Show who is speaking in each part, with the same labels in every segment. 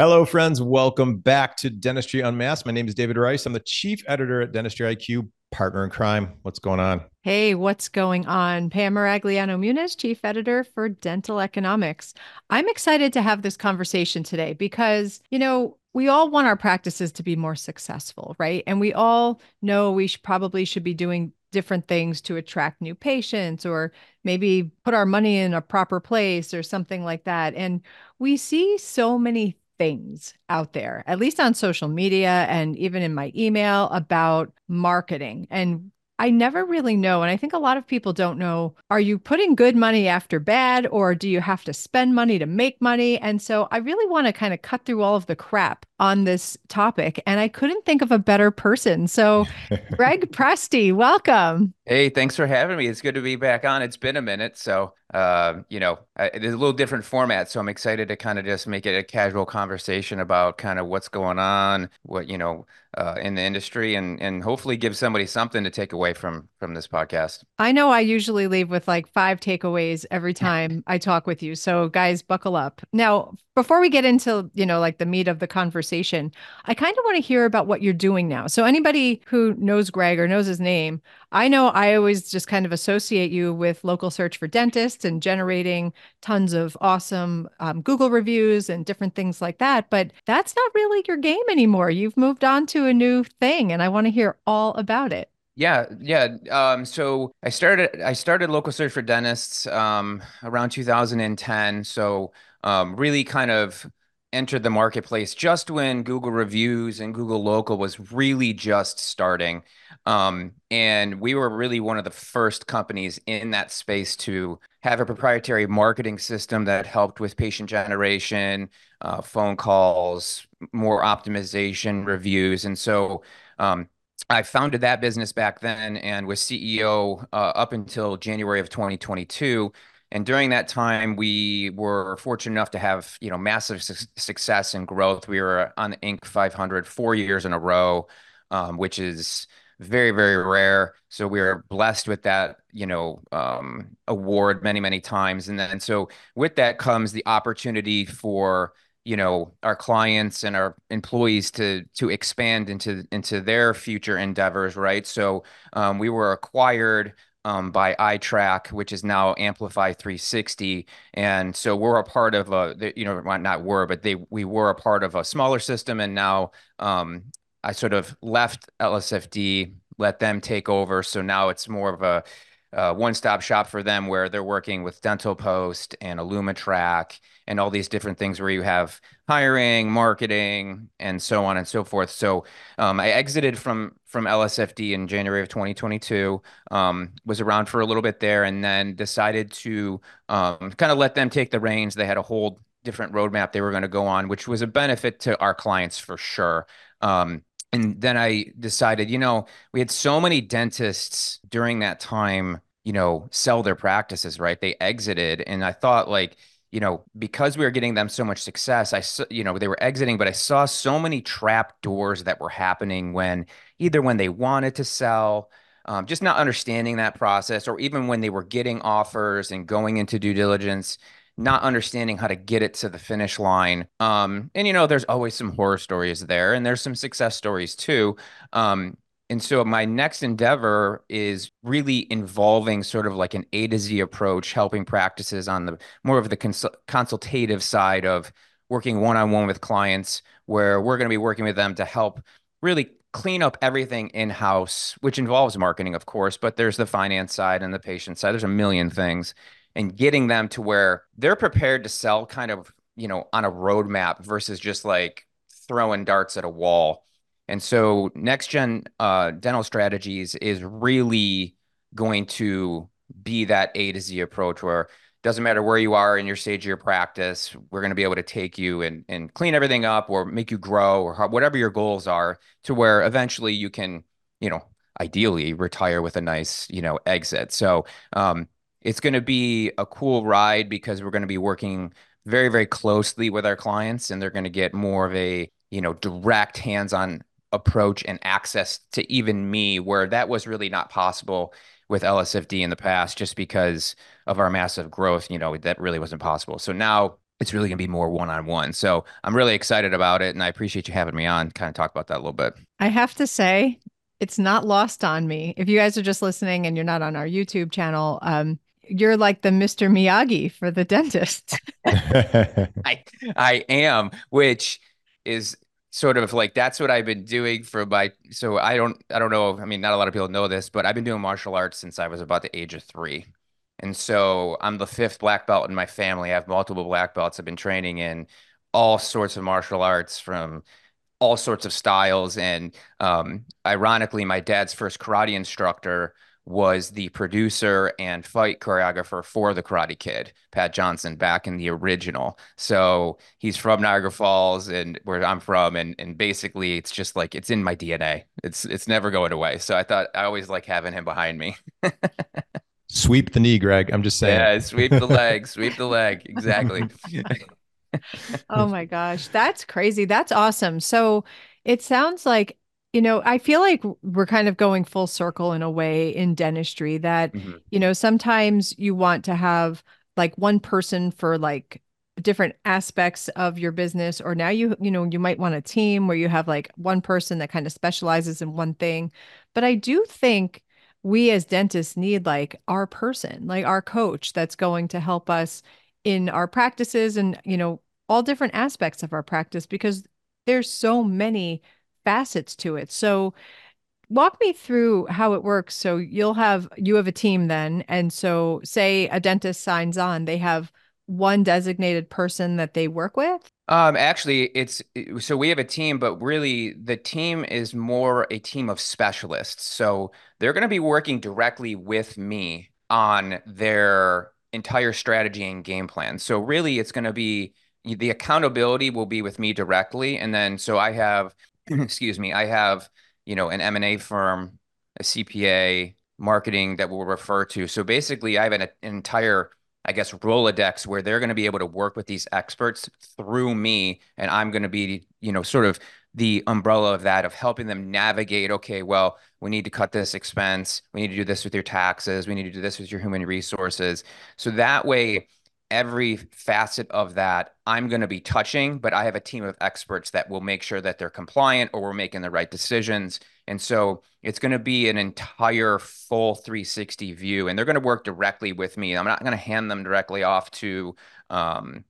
Speaker 1: Hello, friends. Welcome back to Dentistry Unmasked. My name is David Rice. I'm the chief editor at Dentistry IQ, partner in crime. What's going on?
Speaker 2: Hey, what's going on? Pam Maragliano Muniz, chief editor for Dental Economics. I'm excited to have this conversation today because, you know, we all want our practices to be more successful, right? And we all know we should, probably should be doing different things to attract new patients or maybe put our money in a proper place or something like that. And we see so many things out there, at least on social media and even in my email about marketing. And I never really know. And I think a lot of people don't know are you putting good money after bad, or do you have to spend money to make money? And so I really want to kind of cut through all of the crap on this topic. And I couldn't think of a better person. So, Graig Presti, welcome.
Speaker 3: Hey, thanks for having me. It's good to be back on. It's been a minute. So, uh, you know, it's a little different format. So I'm excited to kind of just make it a casual conversation about kind of what's going on, what, you know, uh, in the industry and, and hopefully give somebody something to take away from, from this podcast.
Speaker 2: I know I usually leave with like five takeaways every time I talk with you. So guys, buckle up. Now, before we get into, you know, like the meat of the conversation, I kind of want to hear about what you're doing now. So anybody who knows Graig or knows his name, I know I always just kind of associate you with local search for dentists and generating tons of awesome um, Google reviews and different things like that. But that's not really your game anymore. You've moved on to a new thing, and I want to hear all about it.
Speaker 3: Yeah, yeah. Um, so I started I started local search for dentists um, around 2010. So um, really kind of entered the marketplace just when Google reviews and Google local was really just starting. Um, and we were really one of the first companies in that space to have a proprietary marketing system that helped with patient generation, uh, phone calls, more optimization reviews. And so um, I founded that business back then and was CEO uh, up until January of 2022. And during that time, we were fortunate enough to have you know massive su- success and growth. We were on the Inc. 500 four years in a row, um, which is very very rare. So we were blessed with that you know um, award many many times. And then so with that comes the opportunity for you know our clients and our employees to to expand into into their future endeavors right so um, we were acquired um, by iTrack, which is now Amplify 360, and so we're a part of a, you know, not were, but they we were a part of a smaller system, and now um, I sort of left LSFD, let them take over, so now it's more of a uh, one-stop shop for them where they're working with Dental Post and IllumiTrack and all these different things where you have hiring, marketing, and so on and so forth. So um, I exited from from LSFD in January of 2022. Um, was around for a little bit there, and then decided to um, kind of let them take the reins. They had a whole different roadmap they were going to go on, which was a benefit to our clients for sure. Um, and then I decided, you know, we had so many dentists during that time, you know, sell their practices, right? They exited. And I thought, like, you know, because we were getting them so much success, I, you know, they were exiting, but I saw so many trap doors that were happening when either when they wanted to sell, um, just not understanding that process, or even when they were getting offers and going into due diligence not understanding how to get it to the finish line. Um, and you know, there's always some horror stories there, and there's some success stories too. Um, and so my next endeavor is really involving sort of like an A to Z approach, helping practices on the more of the cons- consultative side of working one on one with clients, where we're going to be working with them to help really clean up everything in house, which involves marketing, of course, but there's the finance side and the patient side. There's a million things and getting them to where they're prepared to sell kind of, you know, on a roadmap versus just like throwing darts at a wall. And so next gen uh, dental strategies is really going to be that A to Z approach where doesn't matter where you are in your stage of your practice, we're going to be able to take you and, and clean everything up or make you grow or whatever your goals are to where eventually you can, you know, ideally retire with a nice, you know, exit. So um, it's going to be a cool ride because we're going to be working very very closely with our clients and they're going to get more of a you know direct hands-on approach and access to even me where that was really not possible with LSFD in the past just because of our massive growth you know that really wasn't possible so now it's really going to be more one on one. So I'm really excited about it. And I appreciate you having me on, kind of talk about that a little bit.
Speaker 2: I have to say, it's not lost on me. If you guys are just listening and you're not on our YouTube channel, um, you're like the Mr. Miyagi for the dentist.
Speaker 3: I I am, which is sort of like that's what I've been doing for my so I don't I don't know I mean not a lot of people know this but I've been doing martial arts since I was about the age of 3 and so I'm the fifth black belt in my family I have multiple black belts I've been training in all sorts of martial arts from all sorts of styles and um, ironically my dad's first karate instructor was the producer and fight choreographer for the Karate Kid, Pat Johnson, back in the original. So he's from Niagara Falls and where I'm from, and and basically it's just like it's in my DNA. It's it's never going away. So I thought I always like having him behind me.
Speaker 1: sweep the knee, Graig. I'm just saying.
Speaker 3: Yeah, sweep the leg, sweep the leg. Exactly.
Speaker 2: oh my gosh, that's crazy. That's awesome. So it sounds like you know, I feel like we're kind of going full circle in a way in dentistry that, mm-hmm. you know, sometimes you want to have like one person for like different aspects of your business or now you you know you might want a team where you have like one person that kind of specializes in one thing but i do think we as dentists need like our person like our coach that's going to help us in our practices and you know all different aspects of our practice because there's so many facets to it. So walk me through how it works. So you'll have you have a team then and so say a dentist signs on, they have one designated person that they work with?
Speaker 3: Um, actually, it's so we have a team, but really the team is more a team of specialists. So they're going to be working directly with me on their entire strategy and game plan. So really, it's going to be the accountability will be with me directly, and then so I have excuse me, I have, you know, an M&A firm, a CPA, marketing that we'll refer to. So basically, I have an, an entire, I guess, Rolodex where they're going to be able to work with these experts through me. And I'm going to be, you know, sort of the umbrella of that, of helping them navigate, okay, well, we need to cut this expense. We need to do this with your taxes. We need to do this with your human resources. So that way, every facet of that I'm going to be touching, but I have a team of experts that will make sure that they're compliant or we're making the right decisions. And so it's going to be an entire full 360 view, and they're going to work directly with me. I'm not going to hand them directly off to, um,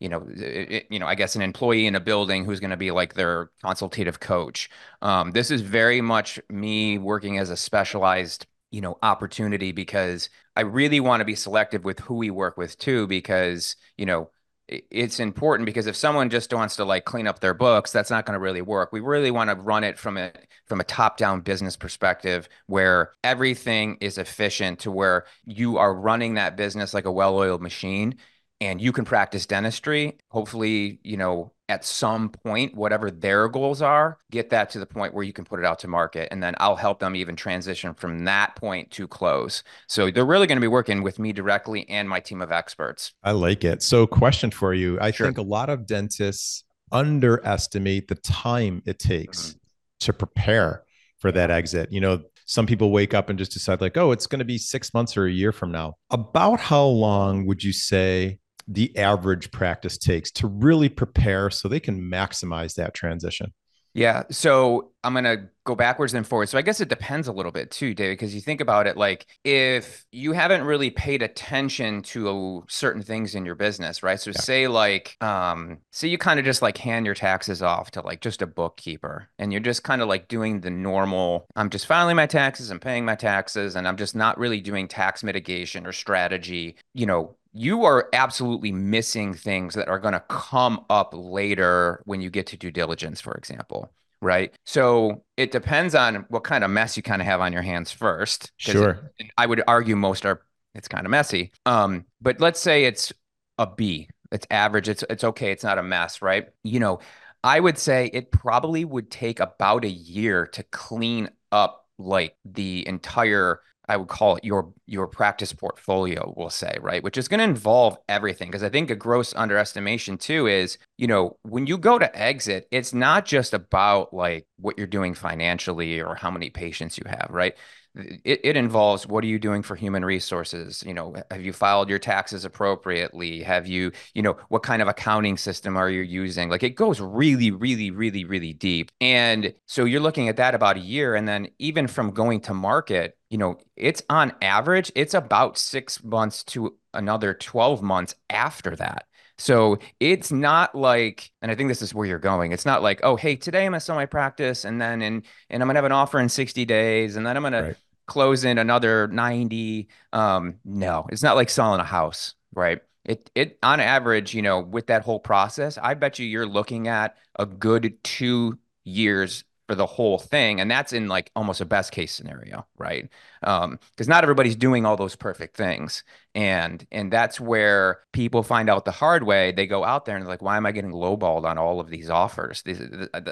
Speaker 3: you know, it, you know, I guess an employee in a building who's going to be like their consultative coach. Um, this is very much me working as a specialized you know opportunity because I really want to be selective with who we work with too because you know it's important because if someone just wants to like clean up their books that's not going to really work. We really want to run it from a from a top down business perspective where everything is efficient to where you are running that business like a well-oiled machine and you can practice dentistry hopefully you know at some point whatever their goals are get that to the point where you can put it out to market and then i'll help them even transition from that point to close. So they're really going to be working with me directly and my team of experts.
Speaker 1: I like it. So question for you. I sure. think a lot of dentists underestimate the time it takes mm-hmm. to prepare for that exit. You know some people wake up and just decide like oh it's going to be six months or a year from now. About how long would you say the average practice takes to really prepare so they can maximize that transition?
Speaker 3: Yeah. So I'm going to go backwards and forwards. So I guess it depends a little bit too, David, because you think about it like if you haven't really paid attention to certain things in your business, right? So yeah. say like, um, say you kind of just like hand your taxes off to like just a bookkeeper and you're just kind of like doing the normal, I'm just filing my taxes and paying my taxes and I'm just not really doing tax mitigation or strategy, you know, you are absolutely missing things that are going to come up later when you get to due diligence, for example. Right. So it depends on what kind of mess you kind of have on your hands first.
Speaker 1: Sure.
Speaker 3: It, I would argue most are, it's kind of messy. Um, but let's say it's a B, it's average, it's, it's okay, it's not a mess, right? You know, I would say it probably would take about a year to clean up like the entire I would call it your your practice portfolio, we'll say, right? Which is going to involve everything. Because I think a gross underestimation too is, you know, when you go to exit, it's not just about like what you're doing financially or how many patients you have, right? it, it involves what are you doing for human resources you know have you filed your taxes appropriately have you you know what kind of accounting system are you using like it goes really really really really deep and so you're looking at that about a year and then even from going to market you know it's on average it's about six months to another 12 months after that so it's not like, and I think this is where you're going. It's not like, oh, hey, today I'm gonna sell my practice, and then and and I'm gonna have an offer in 60 days, and then I'm gonna right. close in another 90. Um, no, it's not like selling a house, right? It it on average, you know, with that whole process, I bet you you're looking at a good two years for the whole thing and that's in like almost a best case scenario right? Um because not everybody's doing all those perfect things and and that's where people find out the hard way they go out there and they're like why am i getting lowballed on all of these offers?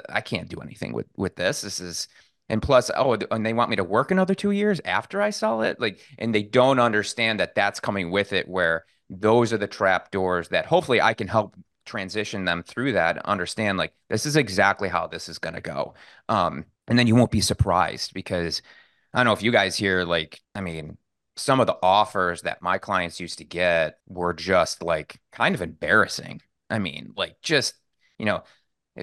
Speaker 3: I can't do anything with with this. This is and plus oh and they want me to work another two years after i sell it? Like and they don't understand that that's coming with it where those are the trap doors that hopefully i can help transition them through that understand like this is exactly how this is going to go. Um and then you won't be surprised because i don't know if you guys hear like i mean some of the offers that my clients used to get were just like kind of embarrassing. I mean like just you know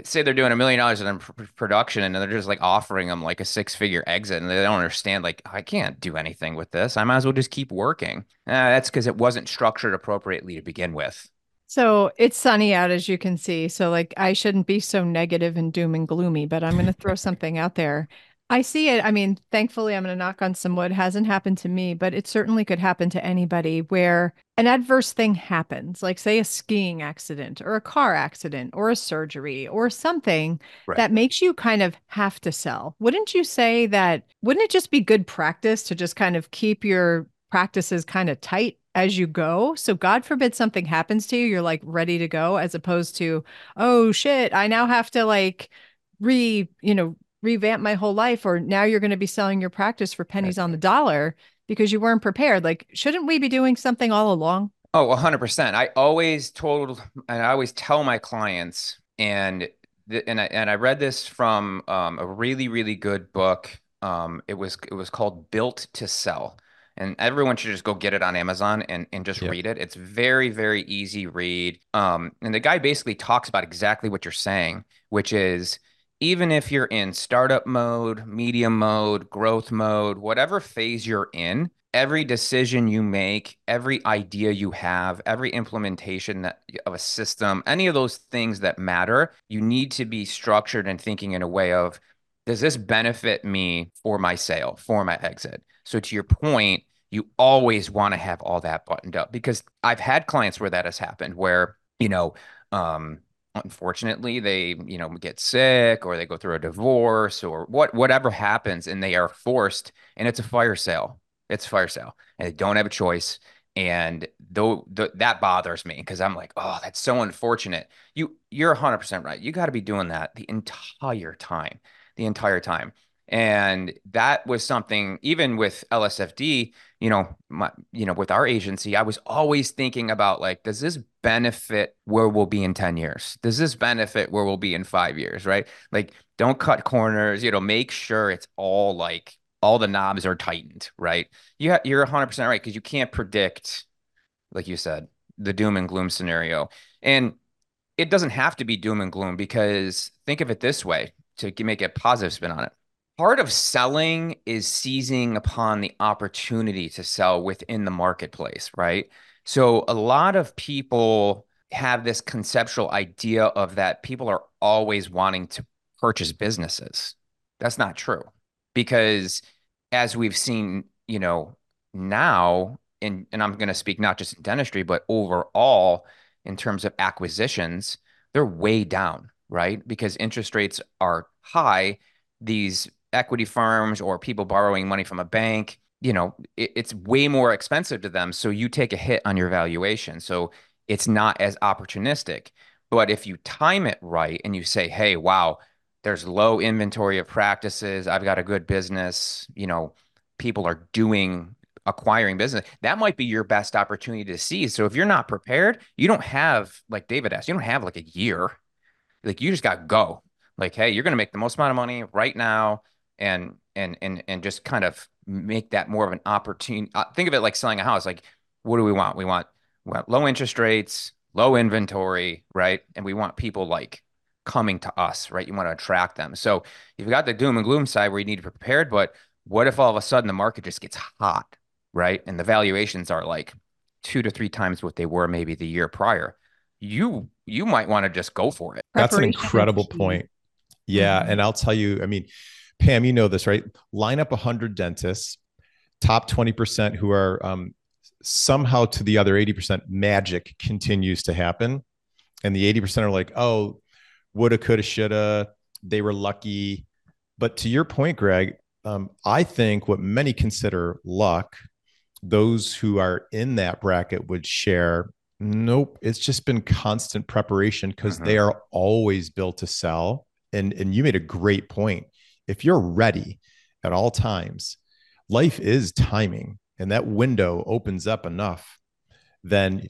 Speaker 3: say they're doing a million dollars in production and they're just like offering them like a six figure exit and they don't understand like i can't do anything with this. I might as well just keep working. Uh, that's because it wasn't structured appropriately to begin with
Speaker 2: so it's sunny out, as you can see. So, like, I shouldn't be so negative and doom and gloomy, but I'm going to throw something out there. I see it. I mean, thankfully, I'm going to knock on some wood. Hasn't happened to me, but it certainly could happen to anybody where an adverse thing happens, like, say, a skiing accident or a car accident or a surgery or something right. that makes you kind of have to sell. Wouldn't you say that? Wouldn't it just be good practice to just kind of keep your practices kind of tight as you go. So God forbid something happens to you, you're like ready to go as opposed to, oh shit, I now have to like re, you know, revamp my whole life or now you're going to be selling your practice for pennies on the dollar because you weren't prepared. Like shouldn't we be doing something all along?
Speaker 3: Oh, 100%. I always told and I always tell my clients and and I, and I read this from um, a really really good book. Um, it was it was called Built to Sell and everyone should just go get it on Amazon and, and just yep. read it. It's very, very easy read. Um, and the guy basically talks about exactly what you're saying, which is even if you're in startup mode, medium mode, growth mode, whatever phase you're in, every decision you make, every idea you have, every implementation that, of a system, any of those things that matter, you need to be structured and thinking in a way of does this benefit me for my sale, for my exit? So to your point, you always want to have all that buttoned up because I've had clients where that has happened where, you know, um, unfortunately they, you know, get sick or they go through a divorce or what whatever happens and they are forced and it's a fire sale. It's a fire sale and they don't have a choice. And though th- that bothers me because I'm like, oh, that's so unfortunate. You you're 100% right. You got to be doing that the entire time. The entire time. And that was something, even with LSFD, you know, my, you know, with our agency, I was always thinking about like, does this benefit where we'll be in 10 years? Does this benefit where we'll be in five years? Right. Like, don't cut corners, you know, make sure it's all like all the knobs are tightened, right? You you're 100% right because you can't predict, like you said, the doom and gloom scenario. And it doesn't have to be doom and gloom because think of it this way to make a positive spin on it part of selling is seizing upon the opportunity to sell within the marketplace, right? So a lot of people have this conceptual idea of that people are always wanting to purchase businesses. That's not true because as we've seen, you know, now in and I'm going to speak not just in dentistry but overall in terms of acquisitions, they're way down, right? Because interest rates are high, these equity firms or people borrowing money from a bank, you know, it, it's way more expensive to them. So you take a hit on your valuation. So it's not as opportunistic. But if you time it right and you say, hey, wow, there's low inventory of practices, I've got a good business, you know, people are doing acquiring business, that might be your best opportunity to seize. So if you're not prepared, you don't have, like David asked, you don't have like a year. Like you just got to go. Like, hey, you're going to make the most amount of money right now and and and and just kind of make that more of an opportunity. Uh, think of it like selling a house. Like, what do we want? We want, we want low interest rates, low inventory, right? And we want people like coming to us, right? You want to attract them. So you've got the doom and gloom side where you need to be prepared, but what if all of a sudden the market just gets hot, right? And the valuations are like two to three times what they were maybe the year prior. You you might want to just go for it.
Speaker 1: That's an incredible point. Yeah, mm-hmm. and I'll tell you, I mean, Pam, you know this, right? Line up 100 dentists, top 20% who are um, somehow to the other 80% magic continues to happen. And the 80% are like, oh, woulda, coulda, shoulda. They were lucky. But to your point, Graig, um, I think what many consider luck, those who are in that bracket would share. Nope, it's just been constant preparation because mm-hmm. they are always built to sell. And and you made a great point. If you're ready at all times, life is timing, and that window opens up enough, then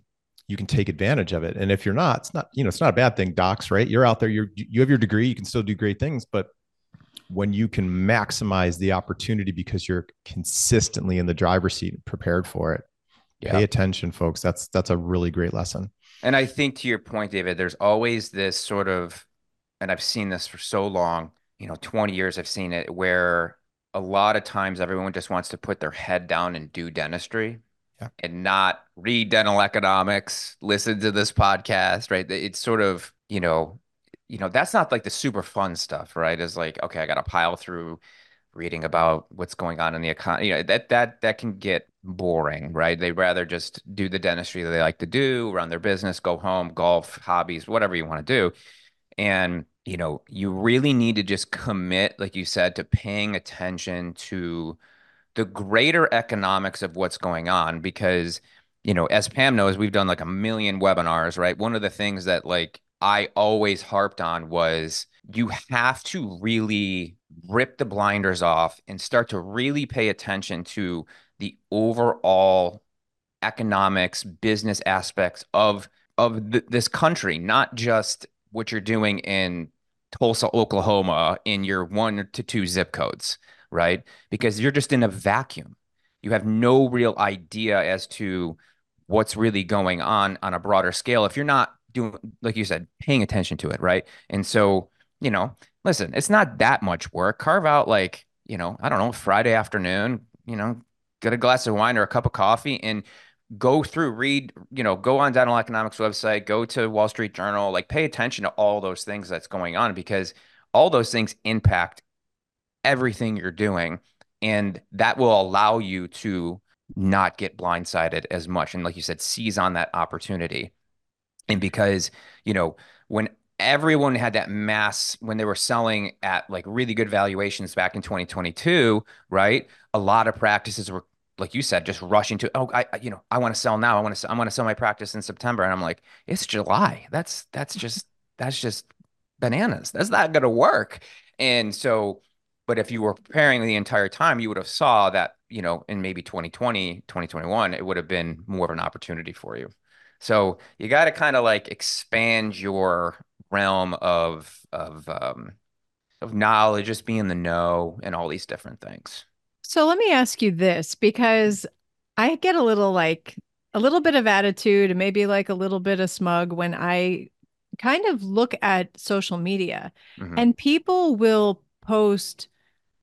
Speaker 1: you can take advantage of it. And if you're not, it's not you know it's not a bad thing. Docs, right? You're out there. You're you have your degree. You can still do great things, but when you can maximize the opportunity because you're consistently in the driver's seat and prepared for it. Yeah. Pay attention, folks. That's that's a really great lesson.
Speaker 3: And I think to your point, David, there's always this sort of, and I've seen this for so long, you know, 20 years I've seen it where a lot of times everyone just wants to put their head down and do dentistry yeah. and not read dental economics, listen to this podcast, right? It's sort of, you know, you know, that's not like the super fun stuff, right? Is like, okay, I got to pile through reading about what's going on in the economy. You know, that that that can get boring, right? They'd rather just do the dentistry that they like to do, run their business, go home, golf, hobbies, whatever you want to do. And, you know, you really need to just commit, like you said, to paying attention to the greater economics of what's going on because you know as pam knows we've done like a million webinars right one of the things that like I always harped on was you have to really rip the blinders off and start to really pay attention to the overall economics, business aspects of of th- this country, not just what you're doing in Tulsa, Oklahoma, in your one to two zip codes, right? Because you're just in a vacuum. You have no real idea as to what's really going on on a broader scale if you're not doing like you said paying attention to it right and so you know listen it's not that much work. Carve out like you know i don't know friday afternoon you know get a glass of wine or a cup of coffee and go through read you know go on dental economics website go to wall street journal like pay attention to all those things that's going on because all those things impact everything you're doing and that will allow you to not get blindsided as much and like you said seize on that opportunity. And because you know when everyone had that mass when they were selling at like really good valuations back in 2022 right? A lot of practices were like you said just rushing to oh i you know i want to sell now. I want to i want to sell my practice in september. And i'm like it's july. That's that's just that's just bananas. That's not going to work. And so but if you were preparing the entire time you would have saw that you know in maybe 2020 2021 it would have been more of an opportunity for you. So you got to kind of like expand your realm of of um, of knowledge, just being the know, and all these different things.
Speaker 2: So let me ask you this, because I get a little like a little bit of attitude and maybe like a little bit of smug when I kind of look at social media mm-hmm. and people will post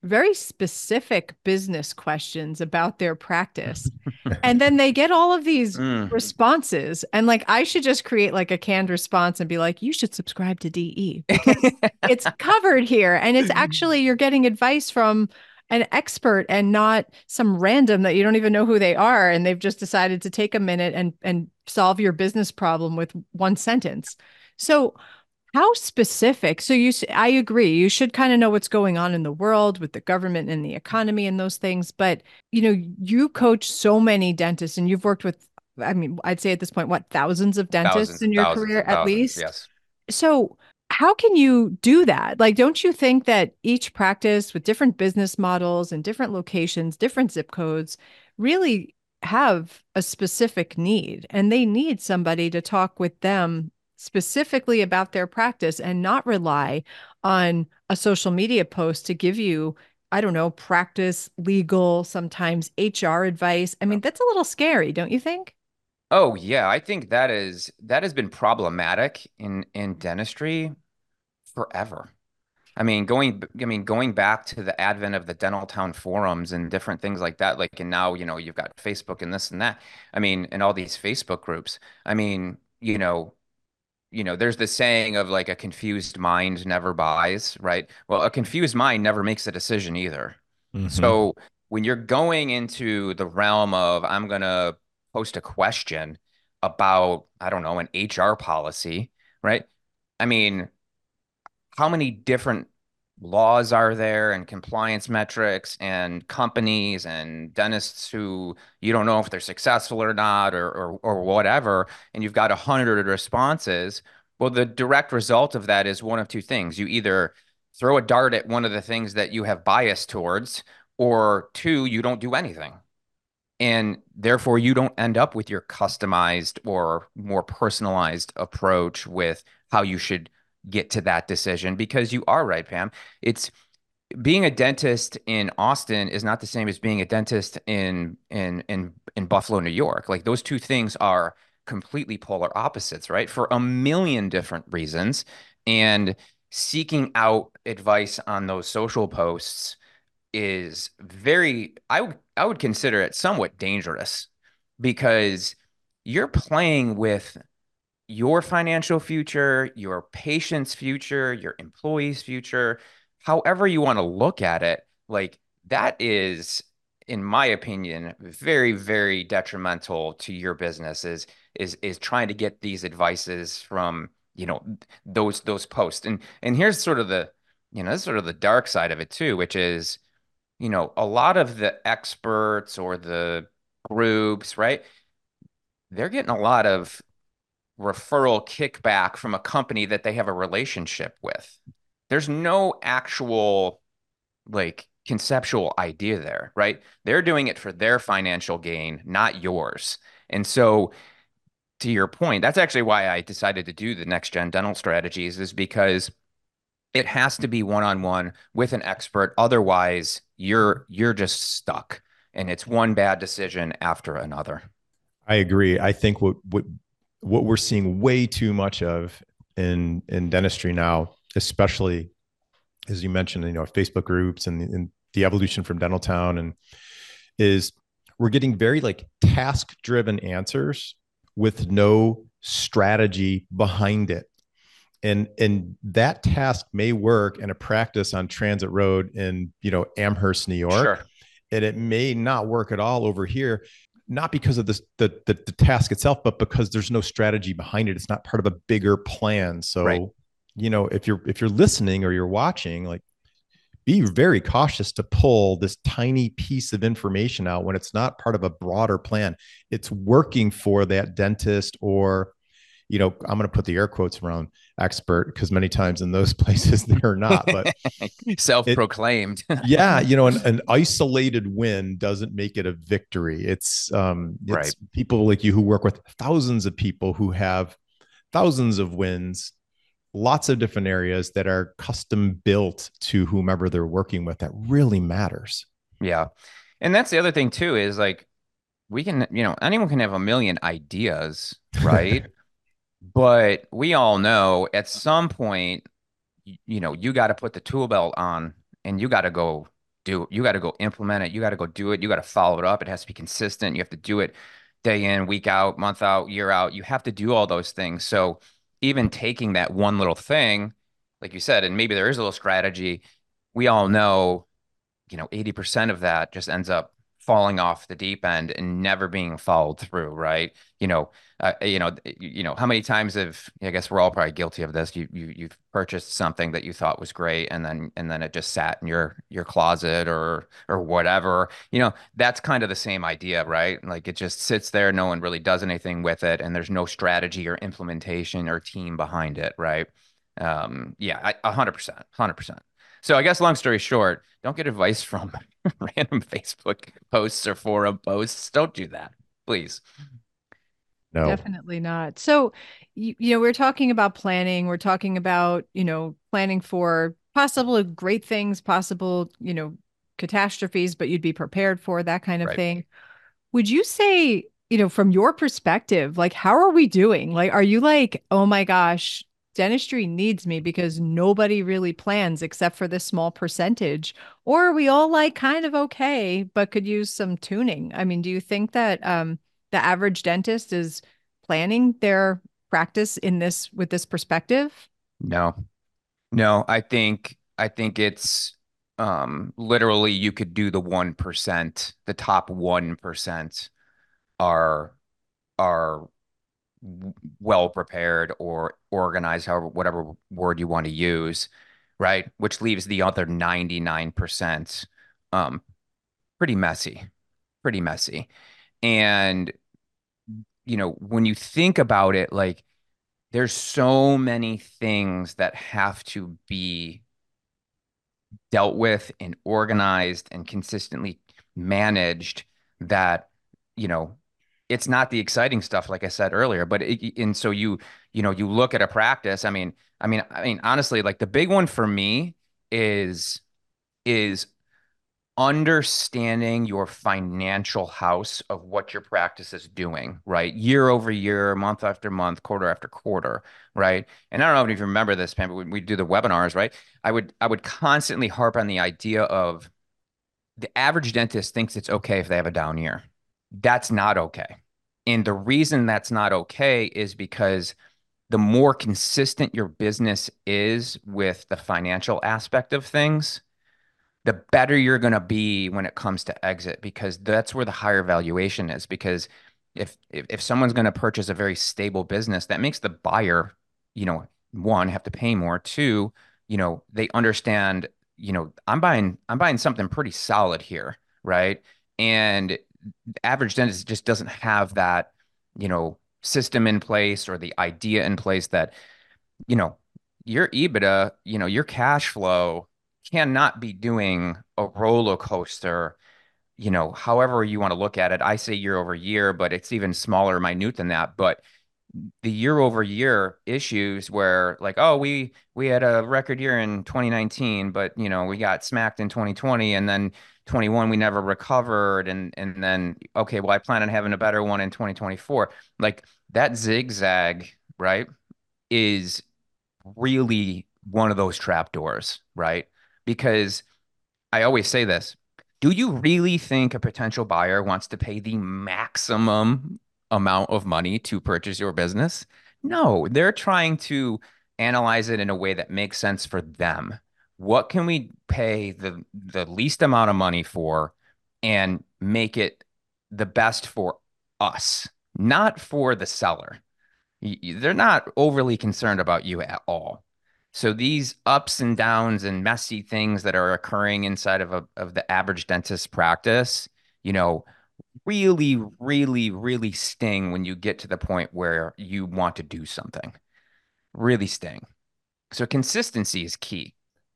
Speaker 2: very specific business questions about their practice. and then they get all of these mm. responses. And like, I should just create like a canned response and be like, you should subscribe to DE. it's covered here. And it's actually, you're getting advice from an expert and not some random that you don't even know who they are. And they've just decided to take a minute and, and solve your business problem with one sentence. So, how specific? So you I agree. You should kind of know what's going on in the world with the government and the economy and those things, but you know, you coach so many dentists and you've worked with I mean, I'd say at this point what thousands of dentists thousands, in your career at least.
Speaker 3: Yes.
Speaker 2: So how can you do that? Like, don't you think that each practice with different business models and different locations, different zip codes, really have a specific need and they need somebody to talk with them specifically about their practice and not rely on a social media post to give you I don't know, practice legal, sometimes HR advice. I mean, that's a little scary, don't you think?
Speaker 3: Oh yeah, I think that is that has been problematic in in dentistry forever. I mean, going I mean going back to the advent of the dental town forums and different things like that, like and now, you know, you've got Facebook and this and that. I mean, and all these Facebook groups. I mean, you know, you know, there's this saying of like a confused mind never buys, right? Well, a confused mind never makes a decision either. Mm-hmm. So when you're going into the realm of I'm gonna post a question about, I don't know, an HR policy, right? I mean, how many different laws are there and compliance metrics and companies and dentists who you don't know if they're successful or not or or, or whatever and you've got a hundred responses well the direct result of that is one of two things. You either throw a dart at one of the things that you have bias towards or two you don't do anything. And therefore you don't end up with your customized or more personalized approach with how you should get to that decision because you are right, Pam. It's being a dentist in Austin is not the same as being a dentist in in in in Buffalo, New York. Like those two things are completely polar opposites, right? For a million different reasons. And seeking out advice on those social posts is very I would I would consider it somewhat dangerous because you're playing with your financial future, your patient's future, your employee's future, however you want to look at it, like that is, in my opinion, very, very detrimental to your business is is is trying to get these advices from, you know, those those posts. And and here's sort of the, you know, this is sort of the dark side of it too, which is, you know, a lot of the experts or the groups, right? They're getting a lot of referral kickback from a company that they have a relationship with. There's no actual like conceptual idea there, right? They're doing it for their financial gain, not yours. And so to your point, that's actually why I decided to do the next gen dental strategies is because it has to be one-on-one with an expert otherwise you're you're just stuck and it's one bad decision after another.
Speaker 1: I agree. I think what what what we're seeing way too much of in in dentistry now, especially as you mentioned, you know, Facebook groups and, and the evolution from Dental Town, and is we're getting very like task driven answers with no strategy behind it and and that task may work in a practice on transit road in you know amherst new york sure. and it may not work at all over here not because of this the, the, the task itself, but because there's no strategy behind it. It's not part of a bigger plan. So, right. you know, if you're if you're listening or you're watching, like be very cautious to pull this tiny piece of information out when it's not part of a broader plan. It's working for that dentist or you know, I'm going to put the air quotes around expert because many times in those places they're not, but
Speaker 3: self-proclaimed.
Speaker 1: It, yeah, you know, an, an, isolated win doesn't make it a victory. It's um, it's right. people like you who work with thousands of people who have thousands of wins, lots of different areas that are custom built to whomever they're working with. That really matters.
Speaker 3: Yeah, and that's the other thing too is like we can, you know, anyone can have a million ideas, right? But we all know at some point, you know, you got to put the tool belt on and you got to go do. You got to go implement it. You got to go do it. You got to follow it up. It has to be consistent. You have to do it day in, week out, month out, year out. You have to do all those things. So even taking that one little thing, like you said, and maybe there is a little strategy, we all know, you know, 80% of that just ends up falling off the deep end and never being followed through, right? You know, uh, you know, you know, how many times have I guess we're all probably guilty of this. You you you've purchased something that you thought was great, and then and then it just sat in your your closet or or whatever. You know, that's kind of the same idea, right? Like it just sits there, no one really does anything with it, and there's no strategy or implementation or team behind it, right? Um, yeah, a hundred percent, hundred percent. So I guess long story short, don't get advice from random Facebook posts or forum posts. Don't do that, please.
Speaker 2: No. Definitely not. So, you, you know, we're talking about planning. We're talking about, you know, planning for possible great things, possible, you know, catastrophes, but you'd be prepared for that kind of right. thing. Would you say, you know, from your perspective, like, how are we doing? Like, are you like, oh my gosh, dentistry needs me because nobody really plans except for this small percentage? Or are we all like kind of okay, but could use some tuning? I mean, do you think that um, the average dentist is planning their practice in this with this perspective?
Speaker 3: No, no, I think I think it's um, literally you could do the one percent. The top one percent are are well prepared or organized, however, whatever word you want to use, right? Which leaves the other 99% um, pretty messy, pretty messy. And, you know, when you think about it, like there's so many things that have to be dealt with and organized and consistently managed that you know it's not the exciting stuff like i said earlier but it, and so you you know you look at a practice i mean i mean i mean honestly like the big one for me is is understanding your financial house of what your practice is doing, right? Year over year, month after month, quarter after quarter, right? And I don't know if you remember this, Pam, but when we do the webinars, right? I would I would constantly harp on the idea of the average dentist thinks it's okay if they have a down year. That's not okay. And the reason that's not okay is because the more consistent your business is with the financial aspect of things, the better you're going to be when it comes to exit because that's where the higher valuation is because if if, if someone's going to purchase a very stable business that makes the buyer you know one have to pay more two you know they understand you know i'm buying i'm buying something pretty solid here right? And average dentist just doesn't have that you know system in place or the idea in place that you know your ebitda you know your cash flow cannot be doing a roller coaster you know however you want to look at it. I say year over year but it's even smaller minute than that. But the year over year issues where like oh we we had a record year in 2019 but you know we got smacked in 2020 and then 21 we never recovered and and then okay well i plan on having a better one in 2024 like that zigzag right is really one of those trap doors right because I always say this do you really think a potential buyer wants to pay the maximum amount of money to purchase your business? No, they're trying to analyze it in a way that makes sense for them. What can we pay the the least amount of money for and make it the best for us, not for the seller? They're not overly concerned about you at all. So these ups and downs and messy things that are occurring inside of a, of the average dentist practice, you know, really, really, really sting when you get to the point where you want to do something. Really sting. So consistency is key.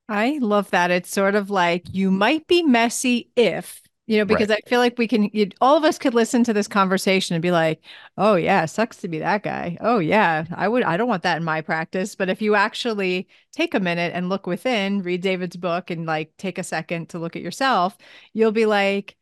Speaker 2: I love that. It's sort of like you might be messy if you know because right. i feel like we can you, all of us could listen to this conversation and be like oh yeah sucks to be that guy. Oh yeah i would i don't want that in my practice. But if you actually take a minute and look within read david's book and like take a second to look at yourself you'll be like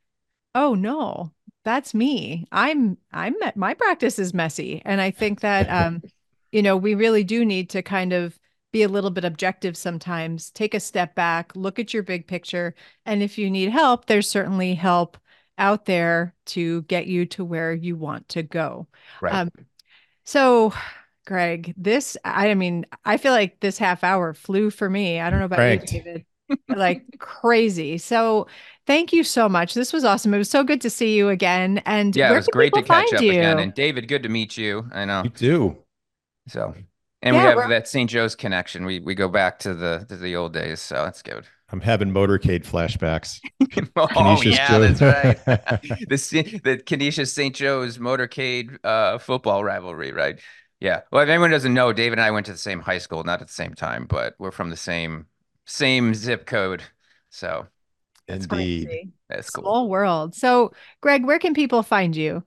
Speaker 2: oh no that's me. I'm i'm my practice is messy. And i think that um you know we really do need to kind of be a little bit objective sometimes, take a step back, look at your big picture. And if you need help, there's certainly help out there to get you to where you want to go.
Speaker 3: Right. Um,
Speaker 2: so, Graig, this, I mean, I feel like this half hour flew for me. I don't know about right. you, David. like crazy. So, thank you so much. This was awesome. It was so good to see you again. And
Speaker 3: yeah, it was great to catch up you? again. And David, good to meet you. I know
Speaker 1: you too.
Speaker 3: So and yeah, we have that St. Joe's connection. We we go back to the to the old days, so that's good.
Speaker 1: I'm having motorcade flashbacks.
Speaker 3: oh Canisius yeah, Joe. that's right. the the Canisius St. Joe's motorcade uh, football rivalry, right? Yeah. Well, if anyone doesn't know, David and I went to the same high school, not at the same time, but we're from the same same zip code. So
Speaker 1: indeed,
Speaker 3: that's cool.
Speaker 2: Small world. So, Graig, where can people find you?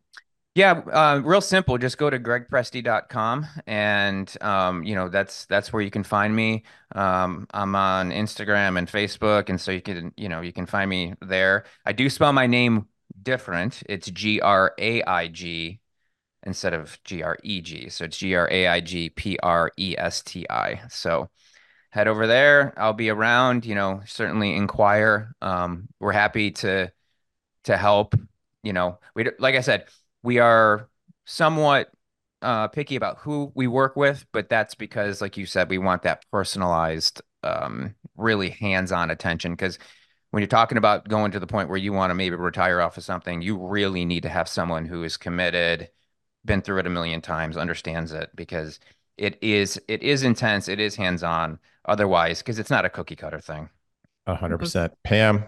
Speaker 3: Yeah, uh, real simple. Just go to graigpresti.com and um, you know that's that's where you can find me. Um, I'm on Instagram and Facebook, and so you can you know you can find me there. I do spell my name different. It's G R A I G instead of G R E G. So it's G R A I G P R E S T I. So head over there. I'll be around. You know, certainly inquire. Um, we're happy to to help. You know, we like I said we are somewhat uh, picky about who we work with, but that's because, like you said, we want that personalized, um, really hands-on attention. Because when you're talking about going to the point where you want to maybe retire off of something, you really need to have someone who is committed, been through it a million times, understands it, because it is it is intense, it is hands-on. Otherwise, because it's not a cookie cutter thing.
Speaker 1: A hundred percent, Pam.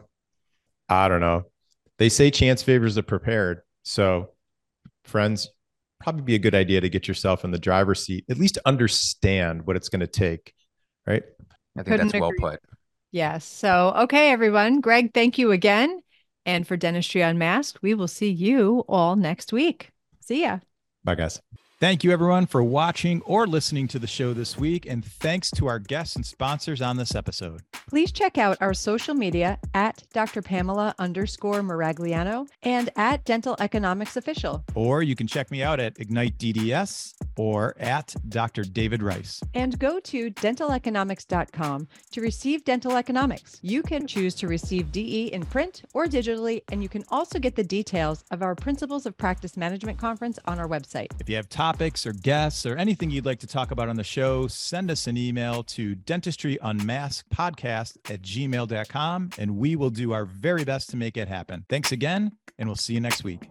Speaker 1: I don't know. They say chance favors the prepared, so friends, probably be a good idea to get yourself in the driver's seat, at least understand what it's going to take. Right.
Speaker 3: I think Couldn't that's well put.
Speaker 2: Yes. So, okay, everyone. Graig, thank you again. And for Dentistry Unmasked, we will see you all next week. See ya.
Speaker 1: Bye, guys.
Speaker 4: Thank you, everyone, for watching or listening to the show this week. And thanks to our guests and sponsors on this episode.
Speaker 2: Please check out our social media at Dr. Pamela underscore Maragliano and at Dental Economics Official.
Speaker 4: Or you can check me out at Ignite DDS or at Dr. David Rice.
Speaker 2: And go to dentaleconomics.com to receive dental economics. You can choose to receive DE in print or digitally, and you can also get the details of our Principles of Practice Management conference on our website.
Speaker 4: If you have time topics or guests or anything you'd like to talk about on the show, send us an email to dentistryunmaskedpodcast at gmail.com and we will do our very best to make it happen. Thanks again, and we'll see you next week.